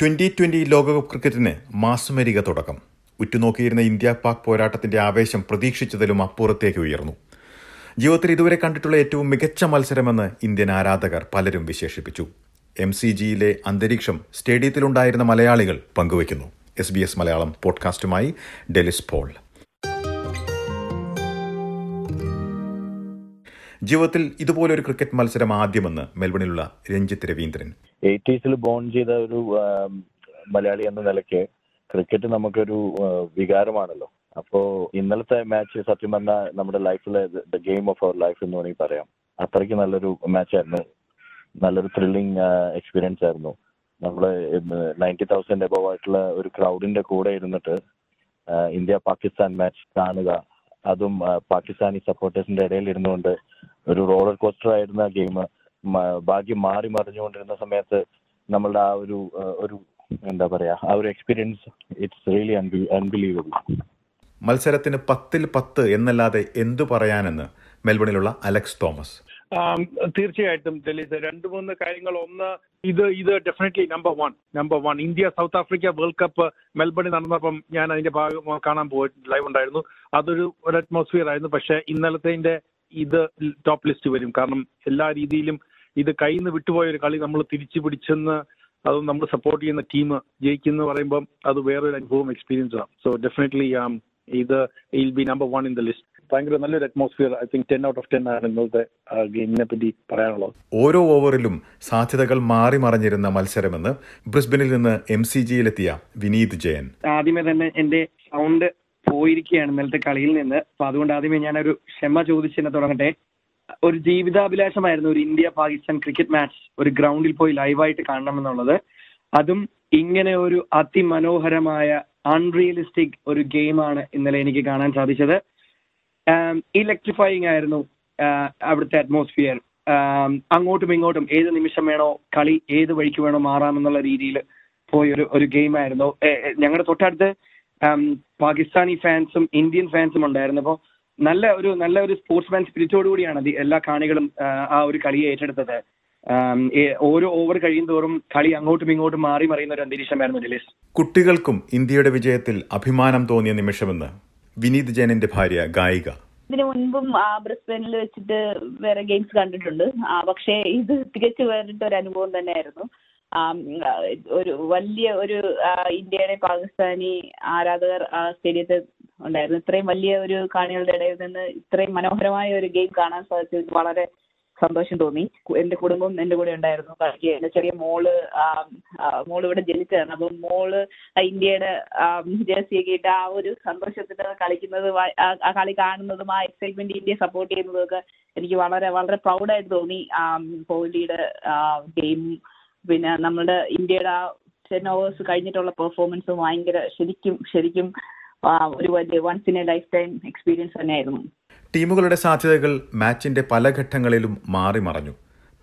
Twenty twenty ലോകകപ്പ് ക്രിക്കറ്റിന് മാസുമരിക തുടക്കം. ഉറ്റുനോക്കിയിരുന്ന ഇന്ത്യ പാക് പോരാട്ടത്തിന്റെ ആവേശം പ്രതീക്ഷിച്ചതിലും അപ്പുറത്തേക്ക് ഉയർന്നു. ജീവിതത്തിൽ ഇതുവരെ കണ്ടിട്ടുള്ള ഏറ്റവും മികച്ച മത്സരമെന്ന് ഇന്ത്യൻ ആരാധകർ പലരും വിശേഷിപ്പിച്ചു. എം സി ജിയിലെ അന്തരീക്ഷം സ്റ്റേഡിയത്തിലുണ്ടായിരുന്ന മലയാളികൾ പങ്കുവയ്ക്കുന്നു. എസ് ബി എസ് മലയാളം പോഡ്കാസ്റ്റുമായി ഡെലിസ് പോൾ. ജീവിതത്തിൽ ഇതുപോലൊരു ക്രിക്കറ്റ് മത്സരം ആദ്യമെന്ന് മെൽബണിലുള്ള രഞ്ജിത്ത് രവീന്ദ്രൻ. എയ്റ്റീസിൽ ബോൺ ചെയ്ത ഒരു മലയാളി എന്ന നിലയ്ക്ക് ക്രിക്കറ്റ് നമുക്കൊരു വികാരമാണല്ലോ. അപ്പോ ഇന്നലത്തെ മാച്ച് സത്യം പറഞ്ഞാൽ നമ്മുടെ ലൈഫിലെ the game of our life എന്ന് വേണമെങ്കിൽ പറയാം. അത്രയ്ക്ക് നല്ലൊരു മാച്ചായിരുന്നു. നല്ലൊരു ത്രില്ലിംഗ് എക്സ്പീരിയൻസ് ആയിരുന്നു. നമ്മൾ നയന്റി തൗസൻഡ് എബവ് ആയിട്ടുള്ള ഒരു ക്രൗഡിന്റെ കൂടെ ഇരുന്നിട്ട് ഇന്ത്യ പാകിസ്ഥാൻ മാച്ച് കാണുക. അതും പാകിസ്ഥാനി സപ്പോർട്ടേഴ്സിന്റെ ഇടയിൽ ഇരുന്നുകൊണ്ട് ഒരു റോളർ കോസ്റ്റർ ആയിരുന്ന ഗെയിം. ഭാഗ്യം മാറി മറിഞ്ഞുകൊണ്ടിരുന്ന സമയത്ത് നമ്മളുടെ ആ ഒരു ഒരു എന്താ പറയാ ആ ഒരു എക്സ്പീരിയൻസ് ഇറ്റ്സ് റിയലി അൺബിലീവബിൾ മത്സരത്തിന് പത്തിൽ പത്ത് എന്നല്ലാതെ എന്തു പറയാനെന്ന് മെൽബണിലുള്ള അലക്സ് തോമസ്. തീർച്ചയായിട്ടും ദലിത് രണ്ട് മൂന്ന് കാര്യങ്ങൾ. ഒന്ന് ഇത് ഇത് definitely number one number one India South Africa World Cup മെൽബണിൽ നടന്നപ്പം ഞാൻ അതിന്റെ ഭാഗം കാണാൻ പോയി ലൈവ് ഉണ്ടായിരുന്നു. അതൊരു ഒരു അറ്റ്മോസ്ഫിയർ ആയിരുന്നു പക്ഷേ ഇന്നലത്തെ ഇത് ടോപ്പ് ലിസ്റ്റ് വരും. കാരണം എല്ലാ രീതിയിലും ഇത് കയ്യിൽ നിന്ന് വിട്ടുപോയ ഒരു കളി നമ്മൾ തിരിച്ചു പിടിച്ചെന്ന് അത് നമ്മൾ സപ്പോർട്ട് ചെയ്യുന്ന ടീം ജയിക്കുന്നു പറയുമ്പം അത് വേറൊരു അനുഭവം എക്സ്പീരിയൻസ് ആണ്. So definitely it'll be number one in the list ഭയങ്കര നല്ലൊരു atmosphere I think ten out of ten ആണ് ഇന്നത്തെ ഗെയിമിനെ പറ്റി പറയാനുള്ളത്. ഓരോ ഓവറിലും സാധ്യതകൾ മാറി മറിഞ്ഞിരുന്ന മത്സരമെന്ന് ബ്രിസ്ബനിൽ നിന്ന് എം സി ജിയിലെത്തിയ വിനീത് ജയൻ. ആദ്യമേ തന്നെ എന്റെ സൗണ്ട് പോയിരിക്കുകയാണ് ഇന്നലത്തെ കളിയിൽ നിന്ന്. അപ്പൊ അതുകൊണ്ട് ആദ്യമേ ഞാനൊരു ക്ഷമ ചോദിച്ച് തന്നെ തുടങ്ങട്ടെ. ഒരു ജീവിതാഭിലാഷമായിരുന്നു ഒരു ഇന്ത്യ പാകിസ്ഥാൻ ക്രിക്കറ്റ് മാച്ച് ഒരു ഗ്രൗണ്ടിൽ പോയി ലൈവായിട്ട് കാണണം എന്നുള്ളത് അതും ഇങ്ങനെ ഒരു അതിമനോഹരമായ അൺറിയലിസ്റ്റിക് ഒരു ഗെയിമാണ് ഇന്നലെ എനിക്ക് കാണാൻ സാധിച്ചത്. ഇലക്ട്രിഫൈങ് ആയിരുന്നു അവിടുത്തെ അറ്റ്മോസ്ഫിയർ അങ്ങോട്ടും ഇങ്ങോട്ടും ഏത് നിമിഷം വേണോ കളി ഏത് വഴിക്ക് വേണോ മാറാമെന്നുള്ള രീതിയിൽ പോയ ഒരു ഒരു ഗെയിമായിരുന്നു ഞങ്ങളുടെ തൊട്ടടുത്ത് പാകിസ്ഥാനി ഫാൻസും ഇന്ത്യൻ ഫാൻസും ഉണ്ടായിരുന്നു. അപ്പോൾ നല്ല ഒരു നല്ല ഒരു സ്പോർട്സ്മാൻ സ്പിരിറ്റോട് കൂടിയാണ് എല്ലാ കാണികളും ആ, ഒരു കളിയെ ഏറ്റെടുത്തത്. ഓരോ ഓവർ കഴിയും തോറും കളി അങ്ങോട്ടും ഇങ്ങോട്ടും മാറി മറിയുന്ന ഒരു അന്തരീക്ഷമായിരുന്നു ഡിലീസ് കുട്ടികൾക്കും ഇന്ത്യയുടെ വിജയത്തിൽ അഭിമാനം തോന്നിയ നിമിഷമെന്ന് വിനീത് ജയനന്റെ ഭാര്യ ഗായിക. ഇതിനു മുൻപും ബ്രിസ്ബനിൽ വെച്ചിട്ട് വേറെ ഗെയിംസ് കണ്ടിട്ടുണ്ട്. പക്ഷേ ഇത് തികച്ചു വേറിട്ട ഒരു അനുഭവം തന്നെയായിരുന്നു. ഒരു വലിയ ഒരു ഇന്ത്യയുടെ പാകിസ്ഥാനി ആരാധകർ ആ സ്റ്റേഡിയത്തിൽ ഉണ്ടായിരുന്നു. ഇത്രയും വലിയ ഒരു കാണികളുടെ ഇടയിൽ നിന്ന് ഇത്രയും മനോഹരമായ ഒരു ഗെയിം കാണാൻ സാധിച്ചത് വളരെ സന്തോഷം തോന്നി. എന്റെ കുടുംബം എന്റെ കൂടെ ഉണ്ടായിരുന്നു. കളിക്ക് എന്റെ ചെറിയ മോൾ മോൾ ഇവിടെ ജനിച്ചതാണ്. അപ്പം മോൾ ഇന്ത്യയുടെ ജേഴ്സിയൊക്കെ ഇട്ട് ആ ഒരു സന്തോഷത്തിന് കളിക്കുന്നത് ആ കളി കാണുന്നതും ആ എക്സൈറ്റ്മെന്റ് ഇന്ത്യയെ സപ്പോർട്ട് ചെയ്യുന്നതും ഒക്കെ എനിക്ക് വളരെ വളരെ പ്രൗഡായിട്ട് തോന്നി. ആ കോഹ്ലിയുടെ ഗെയിം പിന്നെ നമ്മുടെ ഇന്ത്യയുടെ ആ ടെൻ ഓവേഴ്സ് കഴിഞ്ഞിട്ടുള്ള പെർഫോമൻസ് ഭയങ്കര ശരിക്കും ശരിക്കും ഒരു വലിയ once in a lifetime experience തന്നെയായിരുന്നു. ടീമുകളുടെ സാധ്യതകൾ മാച്ചിന്റെ പല ഘട്ടങ്ങളിലും മാറി മറഞ്ഞു.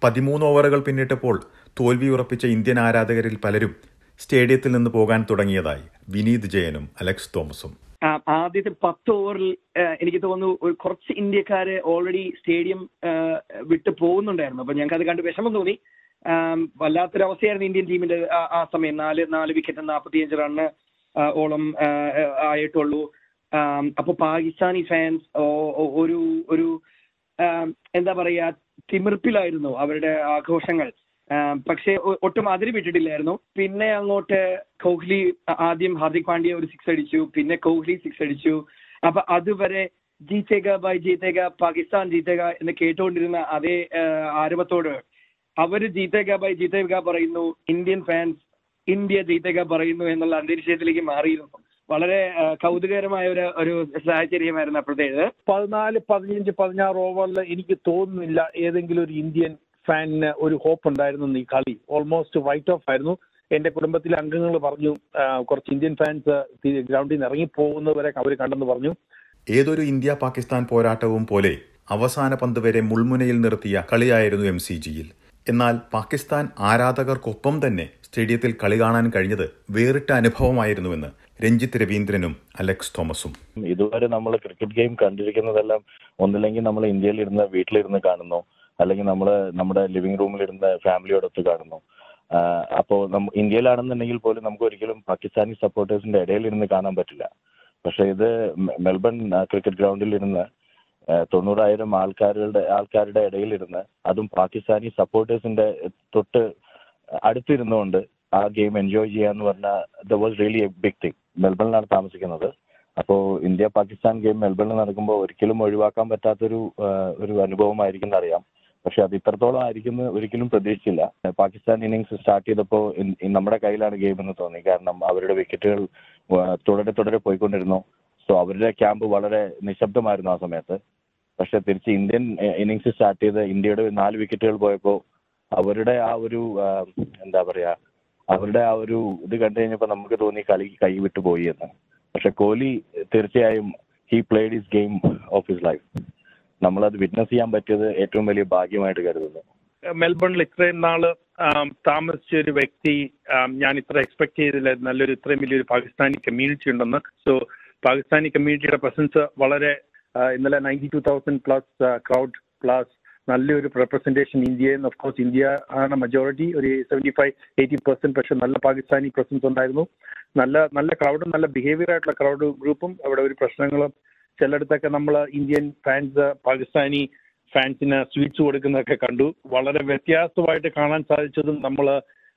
പതിമൂന്ന് ഓവറുകൾ പിന്നിട്ടപ്പോൾ തോൽവി ഉറപ്പിച്ച ഇന്ത്യൻ ആരാധകരിൽ പലരും സ്റ്റേഡിയത്തിൽ നിന്ന് പോകാൻ തുടങ്ങിയതായി വിനീത് ജയനും അലക്സ് തോമസും. ആദ്യത്തെ പത്ത് ഓവറിൽ എനിക്ക് തോന്നുന്നു കുറച്ച് ഇന്ത്യക്കാര് ഓൾറെഡി സ്റ്റേഡിയം വിട്ട് പോകുന്നുണ്ടായിരുന്നു. അപ്പൊ ഞങ്ങൾക്ക് അത് കണ്ട് വിഷമം തോന്നി. വല്ലാത്തൊരവസ്ഥയായിരുന്നു വല്ലാത്തൊരു അവസ്ഥയായിരുന്നു ഇന്ത്യൻ ടീമിന്റെ ആ- ആ സമയം. നാല് നാല് വിക്കറ്റ് നാൽപ്പത്തിയഞ്ച് റണ്ണ് ഓളം ആയിട്ടുള്ളൂ. ആം, അപ്പൊ പാകിസ്ഥാനി ഫാൻസ് ഒരു ഒരു എന്താ പറയാ തിമിർപ്പിലായിരുന്നു അവരുടെ ആഘോഷങ്ങൾ. പക്ഷെ ഒട്ടും അതിര് വിട്ടിട്ടില്ലായിരുന്നു. പിന്നെ അങ്ങോട്ട് കോഹ്ലി ആദ്യം ഹാർദിക് പാണ്ഡ്യ ഒരു സിക്സ് അടിച്ചു. പിന്നെ കോഹ്ലി സിക്സ് അടിച്ചു. അപ്പൊ അതുവരെ ജീത്തേക ബൈ ജീത്തേക പാകിസ്ഥാൻ ജീത്തേക എന്ന് കേട്ടുകൊണ്ടിരുന്ന അതേ ആരവത്തോട് അവർ ജീത്തേക ബൈ ജീത്തേക പറയുന്നു ഇന്ത്യൻ ഫാൻസ് ഇന്ത്യ ജീതേഗ പറയുന്നു എന്നുള്ള അന്തരീക്ഷത്തിലേക്ക് മാറിയിരുന്നു. വളരെ കൗതുകകരമായ ഒരു ഒരു സാഹചര്യമായിരുന്നു അപ്പോഴത്തേത് പതിനാല് പതിനഞ്ച് പതിനാറ് ഓവറിൽ എനിക്ക് തോന്നുന്നില്ല ഏതെങ്കിലും ഒരു ഇന്ത്യൻ ഫാനിന് ഒരു ഹോപ്പ് ഉണ്ടായിരുന്നു ഈ കളി. ഓൾമോസ്റ്റ് വൈറ്റ് ഓഫ് ആയിരുന്നു. എന്റെ കുടുംബത്തിലെ അംഗങ്ങൾ പറഞ്ഞു കുറച്ച് ഇന്ത്യൻ ഫാൻസ് ഗ്രൗണ്ടിൽ നിന്ന് ഇറങ്ങി പോകുന്നവരെ അവർ കണ്ടെന്ന് പറഞ്ഞു. ഏതൊരു ഇന്ത്യ പാകിസ്ഥാൻ പോരാട്ടവും പോലെ അവസാന പന്ത് വരെ മുൾമുനയിൽ നിർത്തിയ കളിയായിരുന്നു എം സി ജിയിൽ എന്നാൽ പാകിസ്ഥാൻ ആരാധകർക്കൊപ്പം തന്നെ സ്റ്റേഡിയത്തിൽ കളി കാണാൻ കഴിഞ്ഞത് വേറിട്ട അനുഭവമായിരുന്നുവെന്ന് രഞ്ജിത്ത് രവീന്ദ്രനും അലക്സ് തോമസും. ഇതുവരെ നമ്മൾ ക്രിക്കറ്റ് ഗെയിം കണ്ടിരിക്കുന്നതെല്ലാം ഒന്നില്ലെങ്കിൽ നമ്മൾ ഇന്ത്യയിൽ ഇരുന്ന് വീട്ടിലിരുന്ന് കാണുന്നു. അല്ലെങ്കിൽ നമ്മൾ നമ്മുടെ ലിവിംഗ് റൂമിൽ ഇരുന്ന് ഫാമിലിയോടൊത്ത് കാണുന്നു. അപ്പോൾ ഇന്ത്യയിലാണെന്നുണ്ടെങ്കിൽ പോലും നമുക്ക് ഒരിക്കലും പാകിസ്ഥാനി സപ്പോർട്ടേഴ്സിന്റെ ഇടയിൽ ഇരുന്ന് കാണാൻ പറ്റില്ല. പക്ഷേ ഇത് മെൽബൺ ക്രിക്കറ്റ് ഗ്രൗണ്ടിൽ ഇരുന്ന് തൊണ്ണൂറായിരം ആൾക്കാരുടെ ആൾക്കാരുടെ ഇടയിലിരുന്ന് അതും പാകിസ്ഥാനി സപ്പോർട്ടേഴ്സിന്റെ തൊട്ട് അടുത്തിരുന്നുകൊണ്ട് ആ ഗെയിം എൻജോയ് ചെയ്യാന്ന് പറഞ്ഞാൽ the was really a big thing മെൽബണിലാണ് താമസിക്കുന്നത്. അപ്പോൾ ഇന്ത്യ പാകിസ്ഥാൻ ഗെയിം മെൽബണിൽ നടക്കുമ്പോൾ ഒരിക്കലും ഒഴിവാക്കാൻ പറ്റാത്തൊരു ഒരു അനുഭവമായിരിക്കും എന്നറിയാം. പക്ഷെ അത് ഇത്രത്തോളം ആയിരിക്കും ഒരിക്കലും പ്രതീക്ഷിച്ചില്ല. പാകിസ്ഥാൻ ഇന്നിങ്സ് സ്റ്റാർട്ട് ചെയ്തപ്പോൾ നമ്മുടെ കയ്യിലാണ് ഗെയിം എന്ന് തോന്നി. കാരണം അവരുടെ വിക്കറ്റുകൾ തുടരെ തുടരെ പോയിക്കൊണ്ടിരുന്നു. സോ അവരുടെ ക്യാമ്പ് വളരെ നിശബ്ദമായിരുന്നു ആ സമയത്ത്. പക്ഷെ തിരിച്ച് ഇന്ത്യൻ ഇന്നിങ്സ് സ്റ്റാർട്ട് ചെയ്ത് ഇന്ത്യയുടെ നാല് വിക്കറ്റുകൾ പോയപ്പോൾ അവരുടെ ആ ഒരു എന്താ പറയാ അവരുടെ ആ ഒരു ഇത് കണ്ടു കഴിഞ്ഞപ്പോൾ നമുക്ക് തോന്നി കളി കൈ വിട്ടു പോയി എന്ന്. പക്ഷെ കോഹ്ലി തീർച്ചയായും he played his game of his life നമ്മളത് വിറ്റ്നസ് ചെയ്യാൻ പറ്റിയത് ഏറ്റവും വലിയ ഭാഗ്യമായിട്ട് കരുതുന്നു. മെൽബണിൽ ഇത്രയും നാൾ താമസിച്ച ഒരു വ്യക്തി ഞാൻ ഇത്ര എക്സ്പെക്ട് ചെയ്തില്ല. നല്ലൊരു ഇത്രയും വലിയൊരു പാകിസ്ഥാനി കമ്മ്യൂണിറ്റി ഉണ്ടെന്ന്. സോ പാകിസ്ഥാനി കമ്മ്യൂണിറ്റിയുടെ പ്രസൻസ് വളരെ ഇന്നലെ ninety two thousand plus crowd plus നല്ലൊരു റെപ്രസെന്റേഷൻ ഇന്ത്യയിൽ ഓഫ് കോഴ്സ് ഇന്ത്യ ആണ് മജോറിറ്റി ഒരു സെവന്റി ഫൈവ് എയ്റ്റി പെർസെന്റ് പക്ഷെ നല്ല പാകിസ്ഥാനി പ്രസൻസ് ഉണ്ടായിരുന്നു. നല്ല നല്ല ക്രൗഡും നല്ല ബിഹേവിയർ ആയിട്ടുള്ള ക്രൗഡ് ഗ്രൂപ്പും അവിടെ ഒരു പ്രശ്നങ്ങളും. ചിലയിടത്തൊക്കെ നമ്മൾ ഇന്ത്യൻ ഫാൻസ് പാകിസ്ഥാനി ഫാൻസിന് സ്വീറ്റ്സ് കൊടുക്കുന്നതൊക്കെ കണ്ടു. വളരെ വ്യത്യാസമായിട്ട് കാണാൻ സാധിച്ചതും നമ്മൾ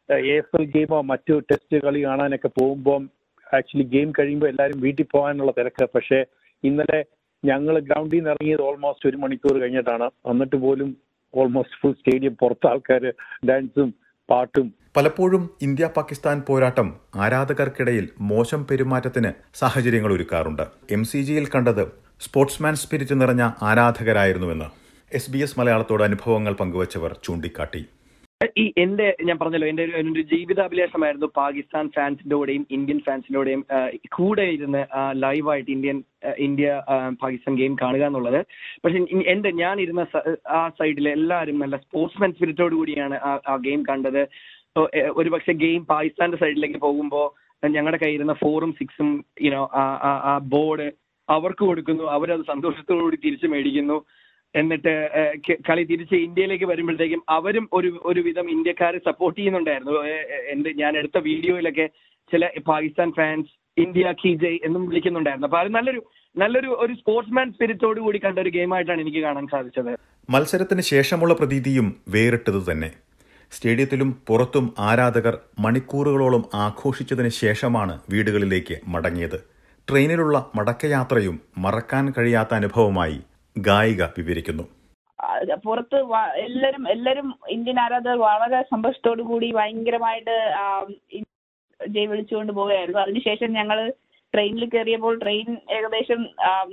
എ എഫ് എൽ ഗെയിമോ മറ്റു ടെസ്റ്റ് കളി കാണാനൊക്കെ പോകുമ്പോൾ ആക്ച്വലി ഗെയിം കഴിയുമ്പോൾ എല്ലാവരും വീട്ടിൽ പോകാനുള്ള തിരക്ക്. പക്ഷേ ഇന്നലെ ഞങ്ങൾ ഗ്രൗണ്ടിൽ നിന്ന് ഇറങ്ങിയത് ഓൾമോസ്റ്റ് ഒരു മണിക്കൂർ കഴിഞ്ഞിട്ടാണ്. എന്നിട്ട് പോലും ഓൾമോസ്റ്റ് ഫുൾ സ്റ്റേഡിയം പുറത്ത് ആൾക്കാർ ഡാൻസും പാട്ടും. പലപ്പോഴും ഇന്ത്യ പാകിസ്ഥാൻ പോരാട്ടം ആരാധകർക്കിടയിൽ മോശം പെരുമാറ്റത്തിന് സാഹചര്യങ്ങൾ ഒരുക്കാറുണ്ട്. എം സി ജിയിൽ കണ്ടത് സ്പോർട്സ്മാൻ സ്പിരിറ്റ് നിറഞ്ഞ ആരാധകരായിരുന്നുവെന്ന്. എസ് ബി എസ് മലയാളത്തോട് അനുഭവങ്ങൾ പങ്കുവച്ചവർ ചൂണ്ടിക്കാട്ടി. ഈ എന്റെ ഞാൻ പറഞ്ഞല്ലോ എന്റെ ഒരു ജീവിതാഭിലാഷമായിരുന്നു പാകിസ്ഥാൻ ഫാൻസിന്റെ കൂടെയും ഇന്ത്യൻ ഫാൻസിന്റെ കൂടെയും കൂടെ ഇരുന്ന് ലൈവായിട്ട് ഇന്ത്യൻ ഇന്ത്യ പാകിസ്ഥാൻ ഗെയിം കാണുക എന്നുള്ളത്. പക്ഷെ എന്റെ ഞാൻ ഇരുന്ന ആ സൈഡിൽ എല്ലാവരും നല്ല സ്പോർട്സ്മാൻ സ്പിരിറ്റോട് കൂടിയാണ് ആ- ഗെയിം കണ്ടത്. ഒരു പക്ഷെ ഗെയിം പാകിസ്ഥാന്റെ സൈഡിലേക്ക് പോകുമ്പോൾ ഞങ്ങളുടെ കയ്യിരുന്ന ഫോറും സിക്സും യുനോ ആ ബോർഡ് അവർക്ക് കൊടുക്കുന്നു അവരത് സന്തോഷത്തോടു കൂടി തിരിച്ചു മേടിക്കുന്നു. എന്നിട്ട് കളി തിരിച്ച് ഇന്ത്യയിലേക്ക് വരുമ്പോഴത്തേക്കും അവരും ഒരു ഒരുവിധം ഇന്ത്യക്കാരെ സപ്പോർട്ട് ചെയ്യുന്നുണ്ടായിരുന്നു. എന്റെ ഞാൻ എടുത്ത വീഡിയോയിലൊക്കെ ചില പാകിസ്ഥാൻ ഫാൻസ് ഇന്ത്യ കി ജയ് എന്നും വിളിക്കുന്നുണ്ടായിരുന്നു. അപ്പൊ അത് നല്ലൊരു നല്ലൊരു ഒരു സ്പോർട്സ്മാൻ സ്പിരിറ്റോട് കൂടി കണ്ട ഒരു ഗെയിമായിട്ടാണ് എനിക്ക് കാണാൻ സാധിച്ചത്. മത്സരത്തിന് ശേഷമുള്ള പ്രതീതിയും വേറിട്ടത് തന്നെ. സ്റ്റേഡിയത്തിലും പുറത്തും ആരാധകർ മണിക്കൂറുകളോളം ആഘോഷിച്ചതിന് ശേഷമാണ് വീടുകളിലേക്ക് മടങ്ങിയത്. ട്രെയിനിലുള്ള മടക്കയാത്രയും മറക്കാൻ കഴിയാത്ത അനുഭവമായി. ഗായിക വിവരിക്കുന്നു പുറത്ത് എല്ലാരും എല്ലാരും ഇന്ത്യൻ ആരാധകർ വളരെ സന്തോഷത്തോടു കൂടി ഭയങ്കരമായിട്ട് ജയ് വിളിച്ചുകൊണ്ട് പോവുകയായിരുന്നു. അതിനുശേഷം ഞങ്ങൾ ട്രെയിനിൽ കയറിയപ്പോൾ ട്രെയിൻ ഏകദേശം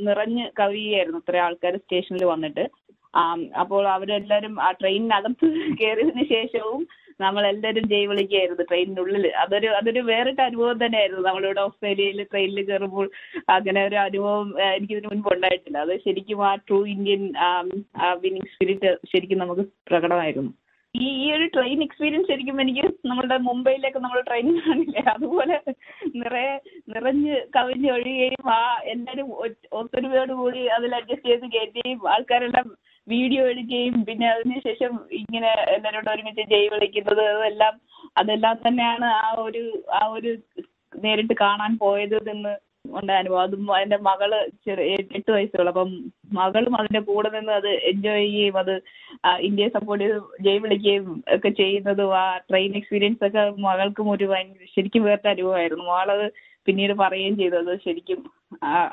നിറഞ്ഞ് കവിയുകയായിരുന്നു ഇത്ര ആൾക്കാർ സ്റ്റേഷനിൽ വന്നിട്ട്. അപ്പോൾ അവരെല്ലാരും ആ ട്രെയിനിനകത്ത് കയറിയതിനു ശേഷവും നമ്മളെല്ലാരും ജയ് വിളിക്കുകയായിരുന്നു ട്രെയിനിനുള്ളിൽ അതൊരു അതൊരു വേറിട്ട അനുഭവം തന്നെയായിരുന്നു. നമ്മളിവിടെ ഓസ്ട്രേലിയയിൽ ട്രെയിനിൽ കയറുമ്പോൾ അങ്ങനെ ഒരു അനുഭവം എനിക്ക് എനിക്കിതിനു മുൻപ് ഉണ്ടായിട്ടില്ല. അത് ശരിക്കും ആ ട്രൂ ഇന്ത്യൻ വിന്നിങ് സ്പിരിറ്റ് ശരിക്കും നമുക്ക് പ്രകടമായിരുന്നു. ഈ ഈ ഒരു ട്രെയിൻ എക്സ്പീരിയൻസ് ശരിക്കും എനിക്ക് നമ്മുടെ മുംബൈയിലേക്ക് നമ്മൾ ട്രെയിൻ കാണില്ലേ? അതുപോലെ നിറയെ നിറഞ്ഞ് കവിഞ്ഞ് ഒഴുകുകയും ആ എല്ലാവരും ഒത്തൊരുമയോട് കൂടി അതിൽ അഡ്ജസ്റ്റ് ചെയ്ത് കയറ്റുകയും ആൾക്കാരെല്ലാം വീഡിയോ എടുക്കുകയും പിന്നെ അതിനുശേഷം ഇങ്ങനെ എല്ലാവരോടും ഒരുമിച്ച് ജയ് വിളിക്കുന്നത് അതെല്ലാം അതെല്ലാം തന്നെയാണ് ആ ഒരു ആ ഒരു നേരിട്ട് കാണാൻ പോയത് എന്ന് ഉണ്ടായ അനുഭവം. അതും എന്റെ മകൾ ചെറിയ എട്ട് വയസ്സുള്ള അപ്പം മകളും അതിന്റെ കൂടെ നിന്ന് അത് എൻജോയ് ചെയ്യുകയും അത് ഇന്ത്യയെ സപ്പോർട്ട് ചെയ്ത് ജയ് വിളിക്കുകയും ഒക്കെ ചെയ്യുന്നതും ആ ട്രെയിൻ എക്സ്പീരിയൻസ് ഒക്കെ മകൾക്കും ഒരു ഭയങ്കര ശരിക്കും വേറിട്ട അനുഭവമായിരുന്നു. മകളത് പിന്നീട് പറയുകയും ചെയ്തത് ശരിക്കും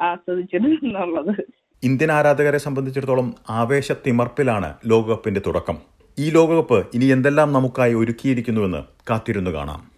ആസ്വദിച്ചത് എന്നുള്ളത്. ഇന്ത്യൻ ആരാധകരെ സംബന്ധിച്ചിടത്തോളം ആവേശത്തിമർപ്പിലാണ് ലോകകപ്പിന്റെ തുടക്കം. ഈ ലോകകപ്പ് ഇനി എന്തെല്ലാം നമുക്കായി ഒരുക്കിയിരിക്കുന്നുവെന്ന് കാത്തിരുന്നു കാണാം.